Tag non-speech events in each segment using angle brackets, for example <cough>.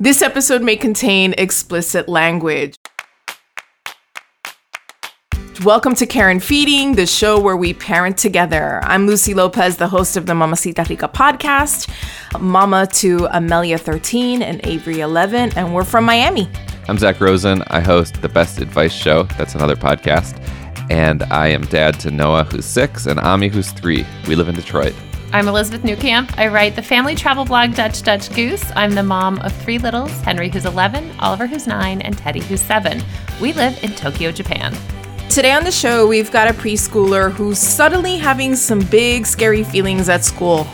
This episode may contain explicit language. Welcome to Care and Feeding, the show where we parent together. I'm Lucy Lopez, the host of the Mamacita Rica podcast, mama to Amelia 13 and Avery 11, and we're from Miami. I'm Zak Rosen. I host the Best Advice Show. That's another podcast. And I am dad to Noah, who's six, and Ami, who's three. We live in Detroit. I'm Elizabeth Newcamp. I write the family travel blog Dutch Dutch Goose. I'm the mom of three littles Henry, who's 11, Oliver, who's 9, and Teddy, who's 7. We live in Tokyo, Japan. Today on the show, we've got a preschooler who's suddenly having some big, scary feelings at school.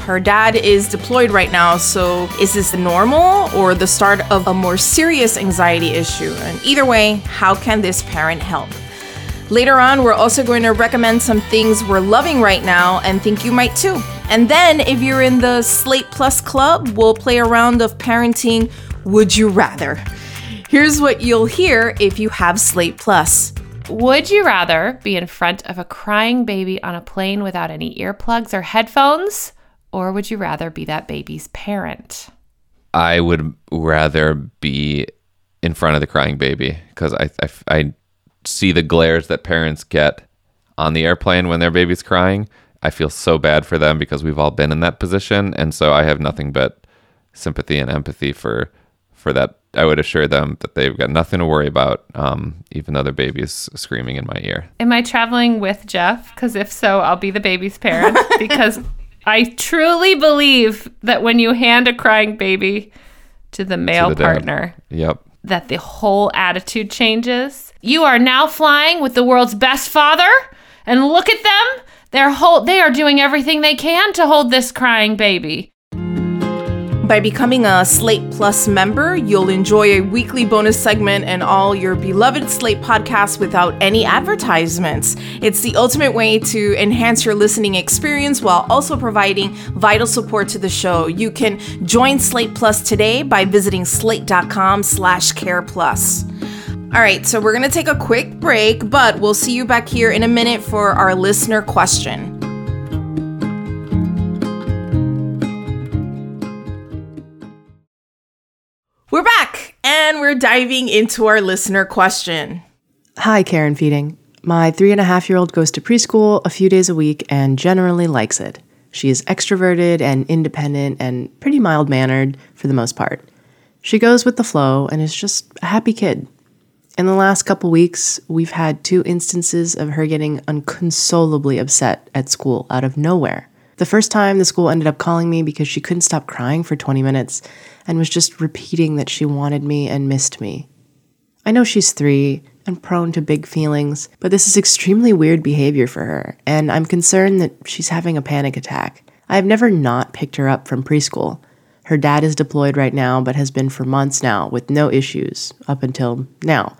Her dad is deployed right now, so is this normal or the start of a more serious anxiety issue? And either way, how can this parent help? Later on, we're also going to recommend some things we're loving right now and think you might too. And then, if you're in the Slate Plus Club, we'll play a round of parenting Would You Rather. Here's what you'll hear if you have Slate Plus. Would you rather be in front of a crying baby on a plane without any earplugs or headphones? Or would you rather be that baby's parent? I would rather be in front of the crying baby because I, I, I see the glares that parents get on the airplane when their baby's crying. I feel so bad for them because we've all been in that position. And so I have nothing but sympathy and empathy for for that I would assure them that they've got nothing to worry about, um, even though their baby is screaming in my ear. Am I traveling with Jeff? Because if so, I'll be the baby's parent. <laughs> because I truly believe that when you hand a crying baby to the male To the dad. partner, Yep. that the whole attitude changes. You are now flying with the world's best father, and look at them. They're they are doing everything they can to hold this crying baby. By becoming a Slate Plus member, you'll enjoy a weekly bonus segment and all your beloved Slate podcasts without any advertisements. It's the ultimate way to enhance your listening experience while also providing vital support to the show. You can join Slate Plus today by visiting slate.com slash care plus. All right, so we're gonna take a quick break, but we'll see you back here in a minute for our listener question. We're back and we're diving into our listener question. Hi, Care and Feeding. My three and a half year old goes to preschool a few days a week and generally likes it. She is extroverted and independent and pretty mild mannered for the most part. She goes with the flow and is just a happy kid. In the last couple weeks, we've had two instances of her getting unconsolably upset at school out of nowhere. The first time, the school ended up calling me because she couldn't stop crying for 20 minutes and was just repeating that she wanted me and missed me. I know she's three and prone to big feelings, but this is extremely weird behavior for her, and I'm concerned that she's having a panic attack. I have never not picked her up from preschool. Her dad is deployed right now, but has been for months now with no issues up until now,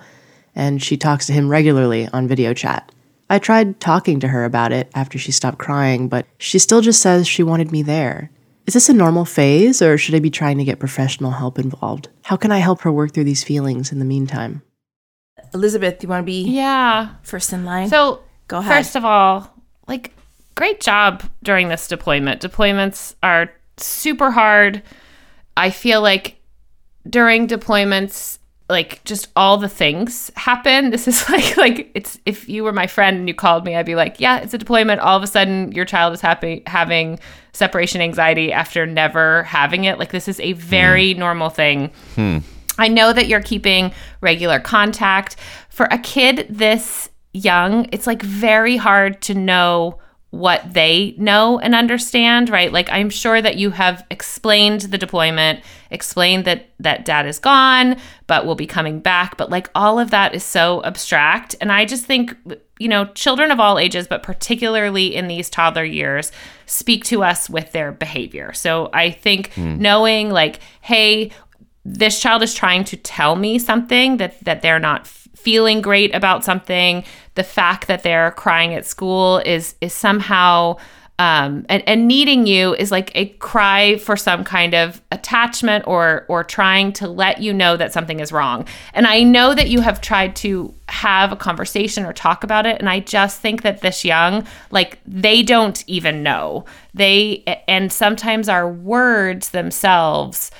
and she talks to him regularly on video chat. I tried talking to her about it after she stopped crying, but she still just says she wanted me there. Is this a normal phase, or should I be trying to get professional help involved? How can I help her work through these feelings in the meantime? Elizabeth, do you want to be Yeah. first in line? So, Go ahead. first of all, like, great job during this deployment. Deployments are super hard. I feel like during deployments, like just all the things happen. This is <laughs> like like it's if you were my friend and you called me, I'd be like, yeah, it's a deployment. All of a sudden, your child is happy having separation anxiety after never having it. Like this is a very hmm. normal thing. Hmm. I know that you're keeping regular contact. For a kid this young, it's like very hard to know what they know and understand, right? Like I'm sure that you have explained the deployment, explained that that dad is gone, but will be coming back, but like all of that is so abstract and I just think you know, children of all ages, but particularly in these toddler years, speak to us with their behavior. So I think hmm. knowing like, hey, this child is trying to tell me something that that they're not feeling great about something the fact that they're crying at school is is somehow um, and, and needing you is like a cry for some kind of attachment or or trying to let you know that something is wrong. And I know that you have tried to have a conversation or talk about it. And I just think that this young, like they don't even know. They and sometimes our words themselves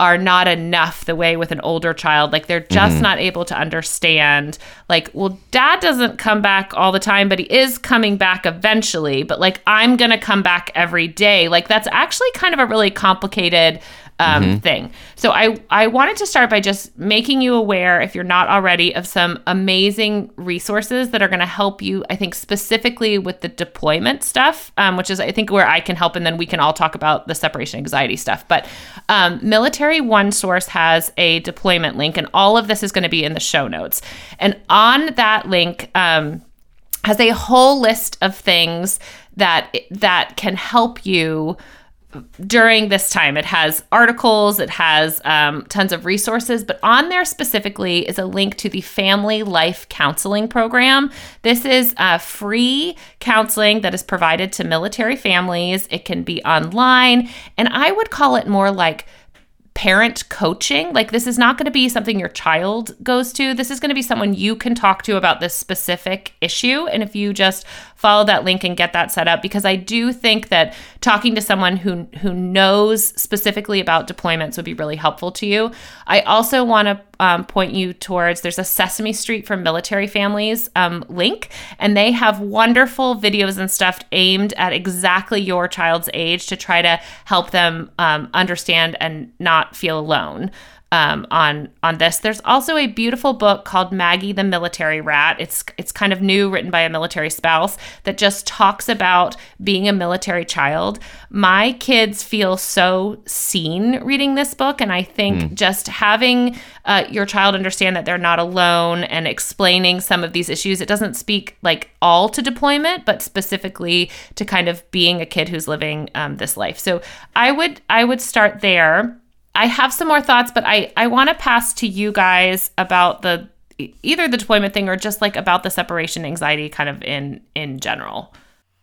are not enough the way with an older child. Like they're just Mm-hmm. not able to understand. Like well dad doesn't come back all the time but he is coming back eventually. But like i'm gonna come back every day. Like that's actually kind of a really complicated um, Mm-hmm. thing. So i i wanted to start by just making you aware if you're not already of some amazing resources that are going to help you i think specifically with the deployment stuff um, which is i think where i can help and then we can all talk about the separation anxiety stuff. But um, military one source has a deployment link and all of this is going to be in the show notes. And on that link um, has a whole list of things that that can help you during this time. It has articles, it has um, tons of resources, but on there specifically is a link to the Family Life Counseling Program. This is uh, free counseling that is provided to military families. It can be online, and I would call it more like parent coaching. Like, this is not going to be something your child goes to. This is going to be someone you can talk to about this specific issue. And if you just follow that link and get that set up, because I do think that talking to someone who who knows specifically about deployments would be really helpful to you. I also want to um, point you towards there's a Sesame Street for military families um, link, and they have wonderful videos and stuff aimed at exactly your child's age to try to help them um, understand and not feel alone. Um, on on this, there's also a beautiful book called Maggie the Military Rat. It's it's kind of new, written by a military spouse that just talks about being a military child. My kids feel so seen reading this book, and I think just having uh, your child understand that they're not alone and explaining some of these issues. It doesn't speak like all to deployment, but specifically to kind of being a kid who's living um, this life. So I would I would start there. I have some more thoughts, but I I want to pass to you guys about the either the deployment thing or just like about the separation anxiety kind of in in general.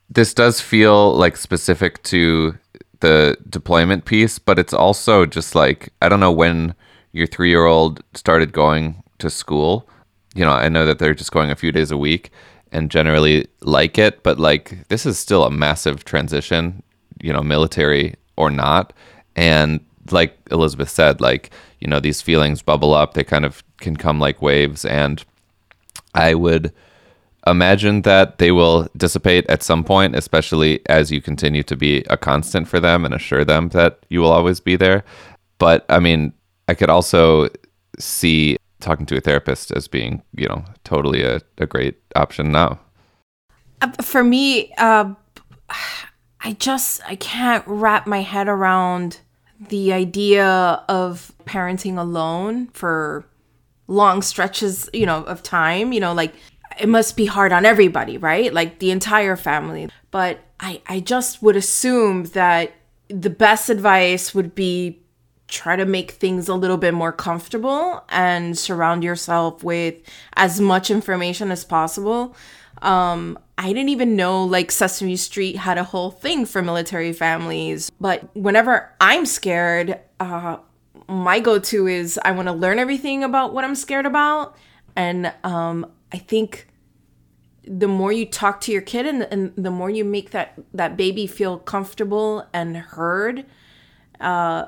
this does feel like specific to the deployment piece, but it's also just like I don't know when your three year old started going to school. You know, I know that they're just going a few days a week and generally like it, but like this is still a massive transition, you know, military or not. And like Elizabeth said, like, you know, these feelings bubble up, they kind of can come like waves. And I would imagine that they will dissipate at some point, especially as you continue to be a constant for them and assure them that you will always be there. But I mean, I could also see talking to a therapist as being, you know, totally a, a great option now. Uh, for me, uh, I just I can't wrap my head around the idea of parenting alone for long stretches, you know, of time. You know, like it must be hard on everybody, right? Like the entire family. But I I just would assume that the best advice would be try to make things a little bit more comfortable and surround yourself with as much information as possible. Um, I didn't even know like Sesame Street had a whole thing for military families. But whenever I'm scared, uh, my go to is I want to learn everything about what I'm scared about. And um, I think the more you talk to your kid and, and the more you make that, that baby feel comfortable and heard, uh,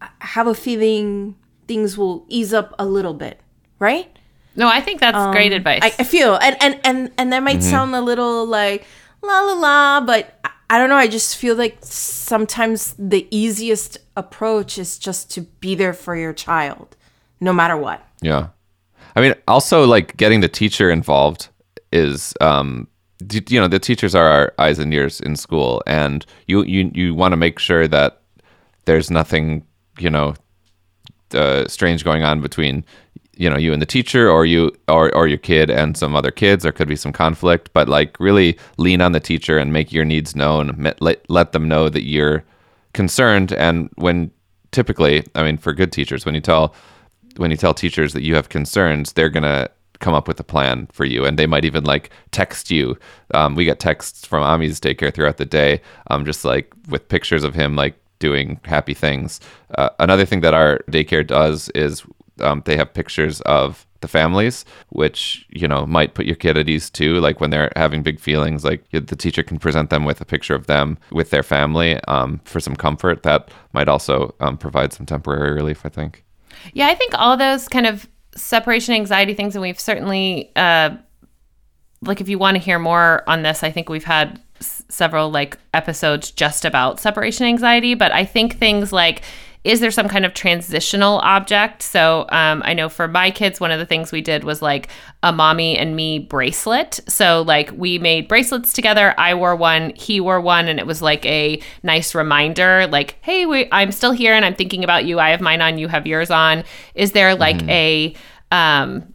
I have a feeling things will ease up a little bit, right? No, I think that's great advice. I, I feel and and and and that might sound a little like la la la, but I, I don't know. I just feel like sometimes the easiest approach is just to be there for your child, no matter what. Yeah. I mean, also like getting the teacher involved is, um, you know, the teachers are our eyes and ears in school, and you you you want to make sure that there's nothing, you know, uh, strange going on between you know you and the teacher or you or, or your kid and some other kids. There could be some conflict but like really lean on the teacher and make your needs known. Let, let them know that you're concerned. And when typically i mean for good teachers when you tell when you tell teachers that you have concerns they're gonna come up with a plan for you. And they might even like text you. Um, we get texts from ami's daycare throughout the day um, just like with pictures of him like doing happy things. Uh, another thing that our daycare does is um, they have pictures of the families, which, you know, might put your kid at ease too. Like when they're having big feelings, like the teacher can present them with a picture of them with their family um, for some comfort. That might also um, provide some temporary relief, I think. Yeah, I think all those kind of separation anxiety things, and we've certainly, uh, like, if you want to hear more on this, I think we've had s- several like episodes just about separation anxiety. But I think things like is there some kind of transitional object? So um, I know for my kids, one of the things we did was like a mommy and me bracelet. So like we made bracelets together. I wore one, he wore one, and it was like a nice reminder, like, hey, we, I'm still here and I'm thinking about you. I have mine on, you have yours on. Is there like a um,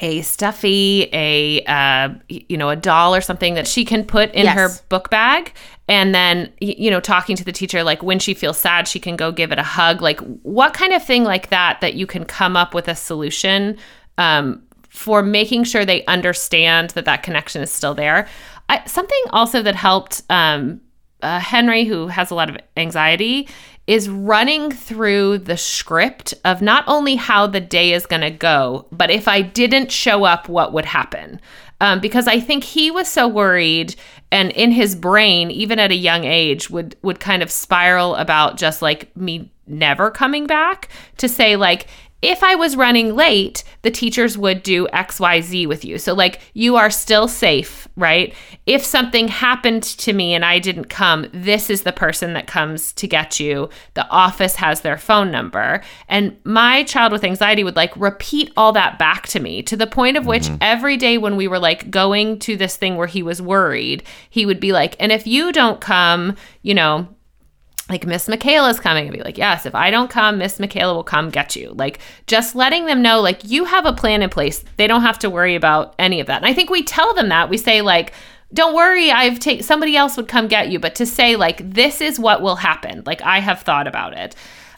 a stuffy, a uh, you know, a doll or something that she can put in Yes. her book bag, and then you know, talking to the teacher like when she feels sad, she can go give it a hug. Like what kind of thing like that that you can come up with a solution um, for making sure they understand that that connection is still there. I, something also that helped um, uh, Henry, who has a lot of anxiety, is running through the script of not only how the day is going to go, but if I didn't show up, what would happen. Um, because I think he was so worried, and in his brain, even at a young age, would would kind of spiral about just like me never coming back to say like if I was running late, the teachers would do XYZ with you. So, like, you are still safe, right? If something happened to me and I didn't come, this is the person that comes to get you. The office has their phone number. And my child with anxiety would like repeat all that back to me to the point of which mm-hmm. every day when we were like going to this thing where he was worried, he would be like, and if you don't come, you know, like Miss Michaela's coming and be like, yes, if I don't come, Miss Michaela will come get you. Like just letting them know, like you have a plan in place. They don't have to worry about any of that. And I think we tell them that we say like, don't worry, I've taken somebody else would come get you. But to say like, this is what will happen. Like I have thought about it.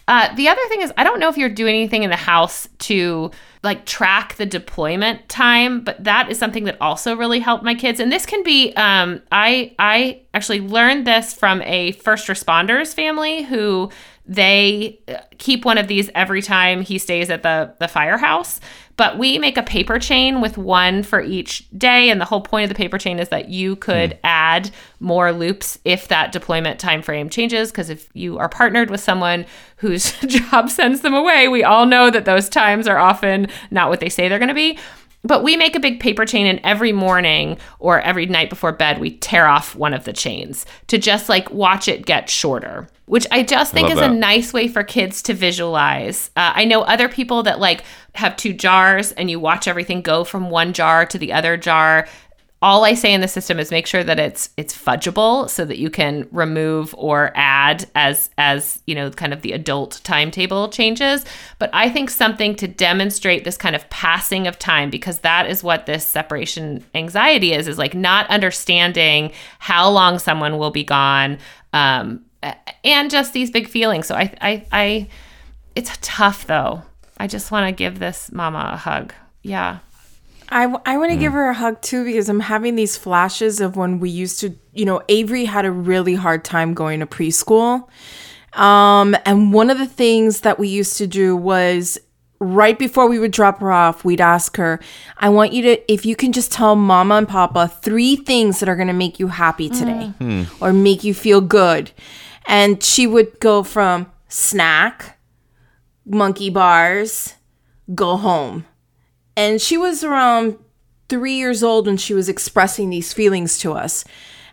Uh, the other thing is, I don't know if you're doing anything in the house to like track the deployment time, but that is something that also really helped my kids. And this can be, um, I I actually learned this from a first responders family who they uh, keep one of these every time he stays at the the firehouse. But we make a paper chain with one for each day, and the whole point of the paper chain is that you could add more loops if that deployment time frame changes. Because if you are partnered with someone whose <laughs> job sends them away, we all know that those times are often not what they say they're going to be. But we make a big paper chain, and every morning or every night before bed, we tear off one of the chains to just like watch it get shorter, which I just think love is a nice way for kids to visualize. Uh, I know other people that like have two jars and you watch everything go from one jar to the other jar. All I say in the system is make sure that it's it's fudgeable so that you can remove or add as as you know kind of the adult timetable changes. But I think something to demonstrate this kind of passing of time because that is what this separation anxiety is is like not understanding how long someone will be gone. Um, and just these big feelings. So I, I, I, it's tough though. I just want to give this mama a hug. Yeah. I, I want to mm. give her a hug too because I'm having these flashes of when we used to, you know, Avery had a really hard time going to preschool. Um, and one of the things that we used to do was right before we would drop her off, we'd ask her, I want you to, if you can just tell mama and papa three things that are going to make you happy today mm. hmm. or make you feel good. And she would go from snack, monkey bars, go home. And she was around three years old when she was expressing these feelings to us.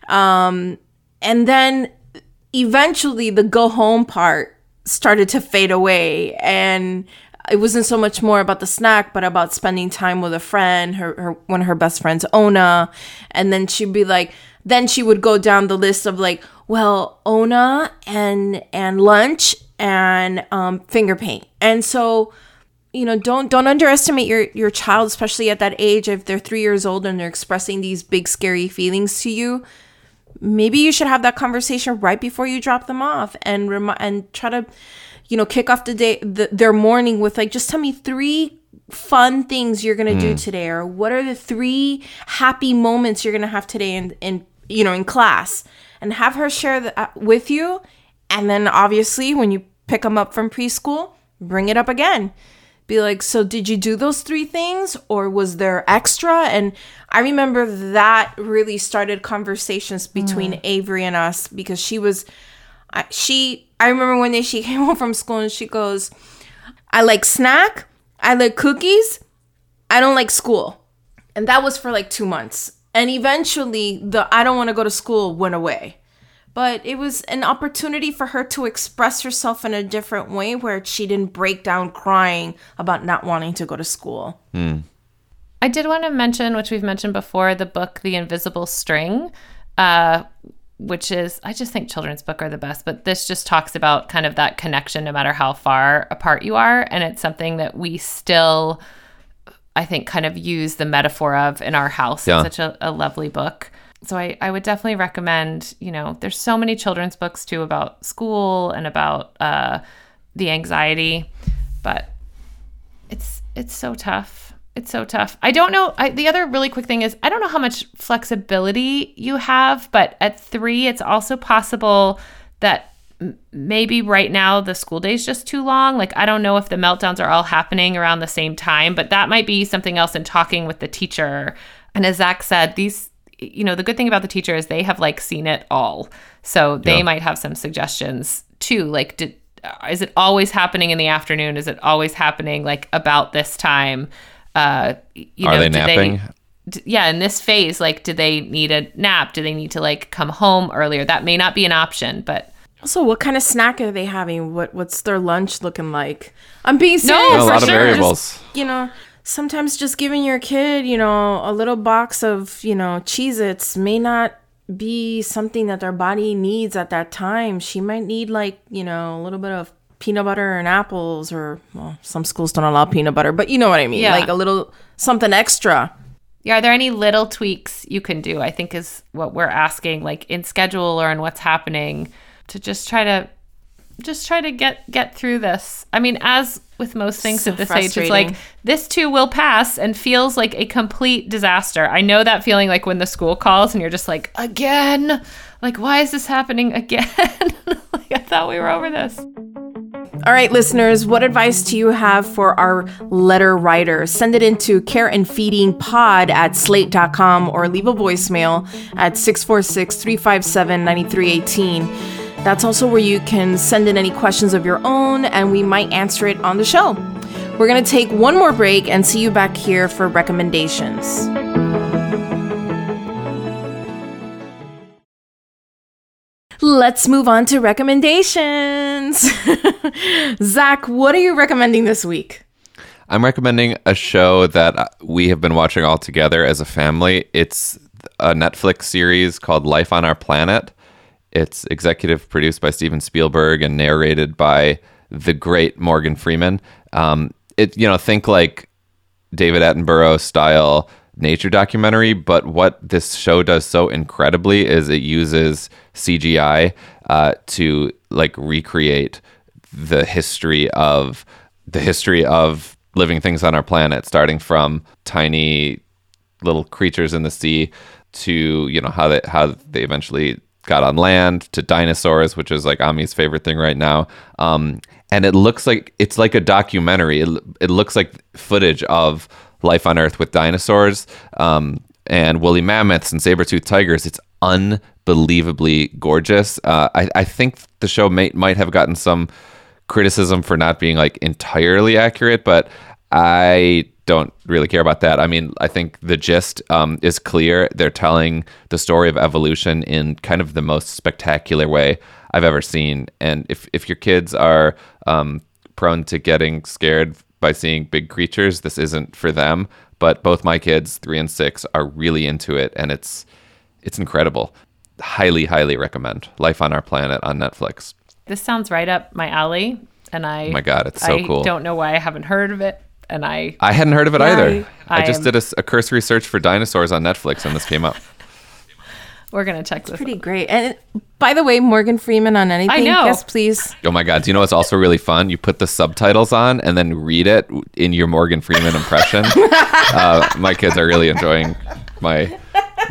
Um, and then eventually the go home part started to fade away. And it wasn't so much more about the snack but about spending time with a friend her, her one of her best friends ona. And then she'd be like then she would go down the list of like well ona and and lunch and um, finger paint. And so you know don't don't underestimate your your child especially at that age. If they're three years old and they're expressing these big scary feelings to you maybe you should have that conversation right before you drop them off and remi- and try to you know kick off the day the, their morning with like just tell me three fun things you're gonna do today or what are the three happy moments you're gonna have today in in you know in class and have her share that uh, with you and then obviously when you pick them up from preschool bring it up again be like, So did you do those three things or was there extra? And I remember that really started conversations between mm. Avery and us because she was, she, I remember one day she <laughs> came home from school and she goes, I like snack, I like cookies, I don't like school. And that was for like two months. And eventually, the I don't want to go to school went away. But it was an opportunity for her to express herself in a different way where she didn't break down crying about not wanting to go to school. I did want to mention, which we've mentioned before, the book The Invisible String, uh, which is, I just think children's book are the best, but this just talks about kind of that connection no matter how far apart you are. And it's something that we still, I think, kind of use the metaphor of in our house. Yeah. It's such a, a lovely book. So I, I would definitely recommend, you know, there's so many children's books too about school and about uh, the anxiety, but it's it's so tough. It's so tough. I don't know. I, the other really quick thing is I don't know how much flexibility you have, but at three, it's also possible that maybe right now the school day is just too long. Like I don't know if the meltdowns are all happening around the same time, but that might be something else in talking with the teacher. And as Zak said, these you know the good thing about the teacher is they have like seen it all, so they Yeah. might have some suggestions too. Like did is it always happening in the afternoon? Is it always happening like about this time? Uh, you Are know, they napping? d- yeah, in this phase, like, do they need a nap? Do they need to like come home earlier? That may not be an option, but Also, what kind of snack are they having? What What's their lunch looking like? I'm being serious. No, a for lot of sure. variables. Just, you know, sometimes just giving your kid, you know, a little box of, you know, Cheez Its may not be something that their body needs at that time. She might need, like, you know, a little bit of peanut butter and apples, or, well, some schools don't allow peanut butter, but you know what I mean. Yeah. Like a little something extra. yeah, are there any little tweaks you can do? I think is what we're asking, like in schedule or in what's happening, to just try to just try to get get through this. I mean, as with most things So at this age, it's like this too will pass and feels like a complete disaster. I know that feeling like when the school calls and you're just like, again, like why is this happening again? <laughs> like I thought we were over this. All right, listeners, what advice do you have for our letter writer? Send it into careandfeedingpod at slate.com or leave a voicemail at 646 357 9318. That's also where you can send in any questions of your own and we might answer it on the show. We're going to take one more break and see you back here for recommendations. Let's move on to recommendations. <laughs> Zak, what are you recommending this week? I'm recommending a show that uh, we have been watching all together as a family. It's a Netflix series called Life on Our Planet. It's executive produced by Steven Spielberg and narrated by the great Morgan Freeman. Um, it you know think like David Attenborough style nature documentary, but what this show does so incredibly is it uses CGI uh, to like recreate the history of the history of living things on our planet, starting from tiny little creatures in the sea to you know how they how they eventually got on land to dinosaurs, which is like Ami's favorite thing right now. Um, and it looks like it's like a documentary. It, it looks like footage of life on Earth with dinosaurs um, and woolly mammoths and saber-toothed tigers. It's unbelievably gorgeous. Uh, I, I think the show may, might have gotten some criticism for not being like entirely accurate, but I don't really care about that. I mean, I think the gist um, is clear. They're telling the story of evolution in kind of the most spectacular way I've ever seen. And if if your kids are um, prone to getting scared by seeing big creatures, this isn't for them. But both my kids, three and six, are really into it, and it's it's incredible. Highly, highly recommend Life on Our Planet on Netflix. This sounds right up my alley, and I. Oh my God, it's so I cool. Don't know why I haven't heard of it, and I. I hadn't heard of it either. I, I just am- did a, cursory search for dinosaurs on Netflix, and this came up. We're gonna check this. Pretty great. And by the way, Morgan Freeman on anything? I know. Yes, please. Oh my god! Do you know what's also really fun? You put the subtitles on and then read it in your Morgan Freeman impression. <laughs> uh, my kids are really enjoying my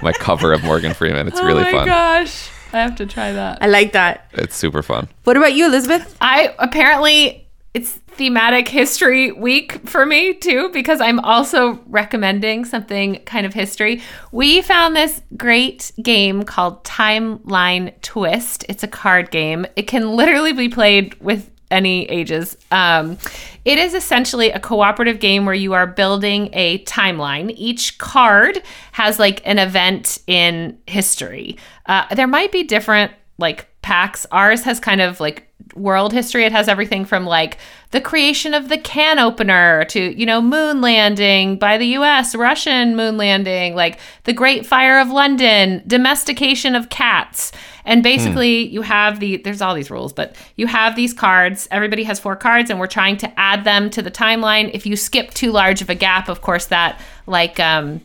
my cover of Morgan Freeman. It's really oh my fun. gosh, I have to try that. I like that. It's super fun. What about you, Elizabeth? I apparently it's thematic history week for me too because I'm also recommending something kind of history. We found this great game called Timeline Twist. It's a card game. It can literally be played with any ages. Um, it is essentially a cooperative game where you are building a timeline. Each card has like an event in history. Uh, there might be different like packs. Ours has kind of like world history. It has everything from like the creation of the can opener to, you know, moon landing by the US, Russian moon landing, like the Great Fire of London, domestication of cats. And basically, you have the, there's all these rules, but you have these cards. Everybody has four cards, and we're trying to add them to the timeline. If you skip too large of a gap, of course, that like, um,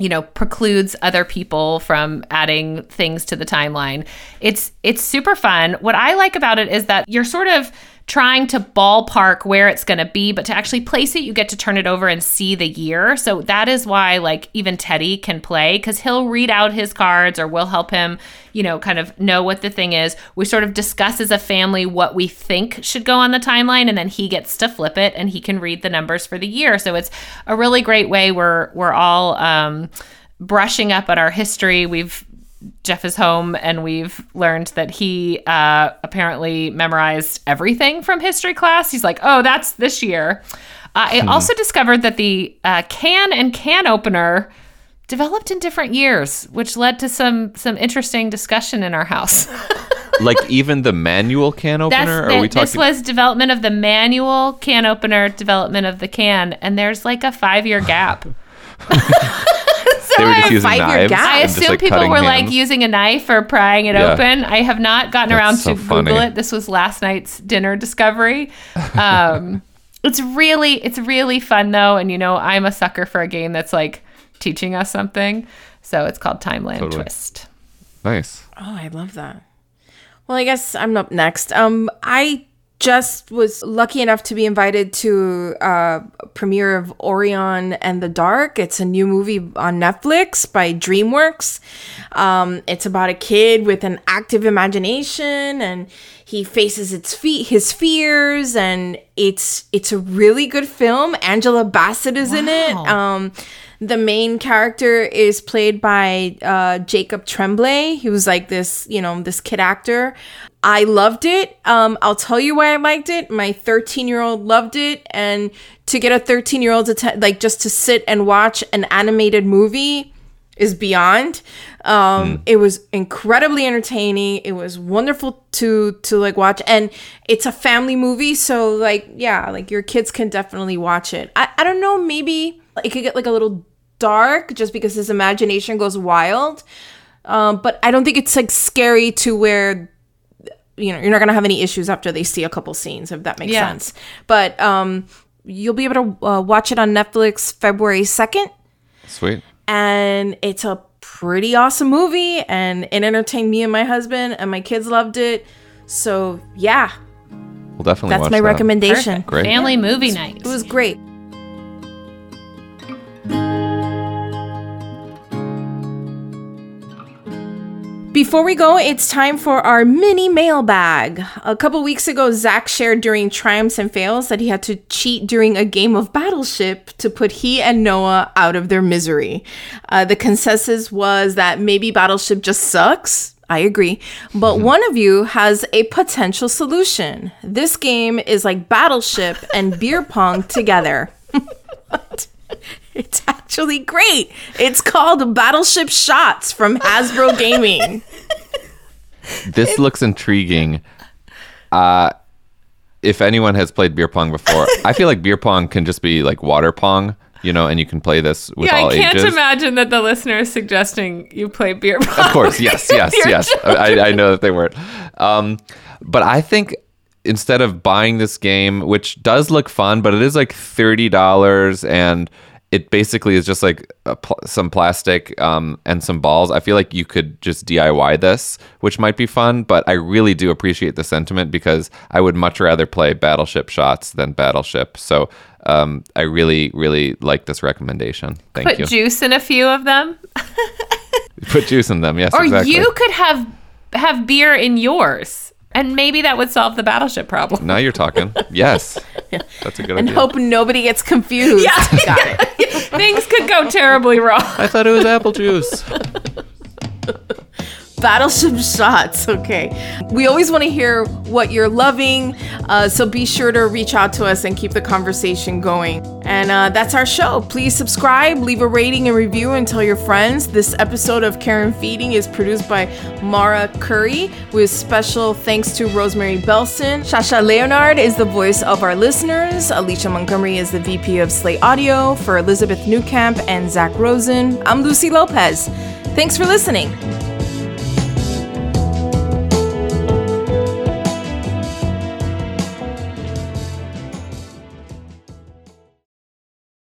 you know precludes other people from adding things to the timeline. It's it's super fun. What i like about it is that you're sort of trying to ballpark where it's going to be but to actually place it you get to turn it over and see the year. So that is why like even teddy can play because he'll read out his cards or we'll help him you know kind of know what the thing is. We sort of discuss as a family what we think should go on the timeline and then he gets to flip it and he can read the numbers for the year. So it's a really great way we're we're all um, brushing up on our history. We've Jeff is home, and we've learned that he uh, apparently memorized everything from history class. He's like, "Oh, that's this year." Uh, I also discovered that the uh, can and can opener developed in different years, which led to some some interesting discussion in our house. <laughs> like even the manual can opener? are we this was development of the manual can opener, development of the can, and there's like a five year gap. <laughs> <laughs> they were just using knives. I assume like, people cutting were like using a knife or prying it Yeah. open. I have not gotten That's around so to Google it. This was last night's dinner discovery. Um, <laughs> it's really, it's really fun though, and you know, I'm a sucker for a game that's like teaching us something. So it's called Timeline Totally. Twist. Nice. Oh, I love that. Well, I guess I'm up next. Um, I just was lucky enough to be invited to uh, a premiere of Orion and the Dark. It's a new movie on Netflix by DreamWorks. Um, it's about a kid with an active imagination, and he faces its fe- his fears, and it's it's a really good film. Angela Bassett is in it. Um, the main character is played by uh, Jacob Tremblay. He was like this, you know, this kid actor. I loved it. Um, I'll tell you why I liked it. My 13 year old loved it, and to get a 13 year old to like just to sit and watch an animated movie is beyond. Um, It was incredibly entertaining. It was wonderful to to like watch, and it's a family movie, so like yeah, like your kids can definitely watch it. I I don't know, maybe it could get like a little dark just because his imagination goes wild, um, but I don't think it's like scary to where you know you're not gonna have any issues after they see a couple scenes if that makes Yeah. sense. But um, you'll be able to uh, watch it on Netflix February second Sweet. and it's a pretty awesome movie and it entertained me and my husband and my kids loved it so yeah We'll definitely that's watch my that. recommendation Great. Family movie night. it was great Before we go, it's time for our mini mailbag. A couple weeks ago, Zak shared during Triumphs and Fails that he had to cheat during a game of Battleship to put he and Noah out of their misery. Uh, the consensus was that maybe Battleship just sucks. I agree. But one of you has a potential solution. This game is like Battleship and beer pong together. <laughs> It's actually great. It's called Battleship Shots from Hasbro Gaming. <laughs> This looks intriguing. Uh, if anyone has played beer pong before, <laughs> I feel like beer pong can just be like water pong, you know, and you can play this with Yeah, all I can't ages. imagine that the listener is suggesting you play beer pong. Of course, yes, <laughs> yes, yes. I, I know that they weren't. Um, but I think instead of buying this game, which does look fun, but it is like thirty dollars, and it basically is just like a pl- some plastic um, and some balls. I feel like you could just DIY this, which might be fun. But I really do appreciate the sentiment because I would much rather play Battleship shots than Battleship. So. Um, I really, really like this recommendation. Thank Put you. Put juice in a few of them. Put juice in them. Yes, Or exactly. you could have have beer in yours. And maybe that would solve the battleship problem. Now you're talking. Yes. <laughs> That's a good And idea. And hope nobody gets confused. <laughs> Got it. Things could go terribly wrong. I thought it was apple juice. Battleship <laughs> shots. Okay. We always want to hear what you're loving. Uh, so be sure to reach out to us and keep the conversation going. And uh, that's our show. Please subscribe, leave a rating and review, and tell your friends. This episode of Care and Feeding is produced by Maura Currie, with special thanks to Rosemary Belson. Sasha Leonard is the voice of our listeners. Alicia Montgomery is the VP of Slate Audio. For Elizabeth Newcamp and Zak Rosen, I'm Lucy Lopez. Thanks for listening.